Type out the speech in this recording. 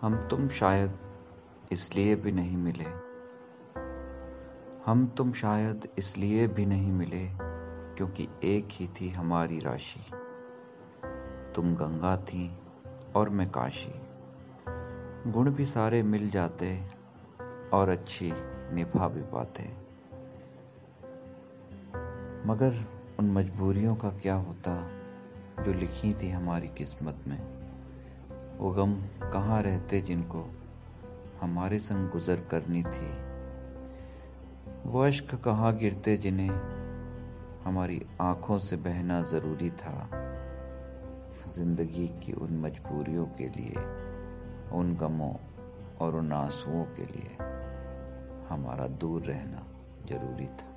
हम तुम शायद इसलिए भी नहीं मिले। हम तुम शायद इसलिए भी नहीं मिले क्योंकि एक ही थी हमारी राशि। तुम गंगा थी और मैं काशी। गुण भी सारे मिल जाते और अच्छी निभा भी पाते। मगर उन मजबूरियों का क्या होता जो लिखी थी हमारी किस्मत में? वो गम कहाँ रहते जिनको हमारे संग गुजर करनी थी? वो अश्क कहाँ गिरते जिन्हें हमारी आँखों से बहना ज़रूरी था? ज़िंदगी की उन मजबूरियों के लिए, उन गमों और उन आंसुओं के लिए हमारा दूर रहना ज़रूरी था।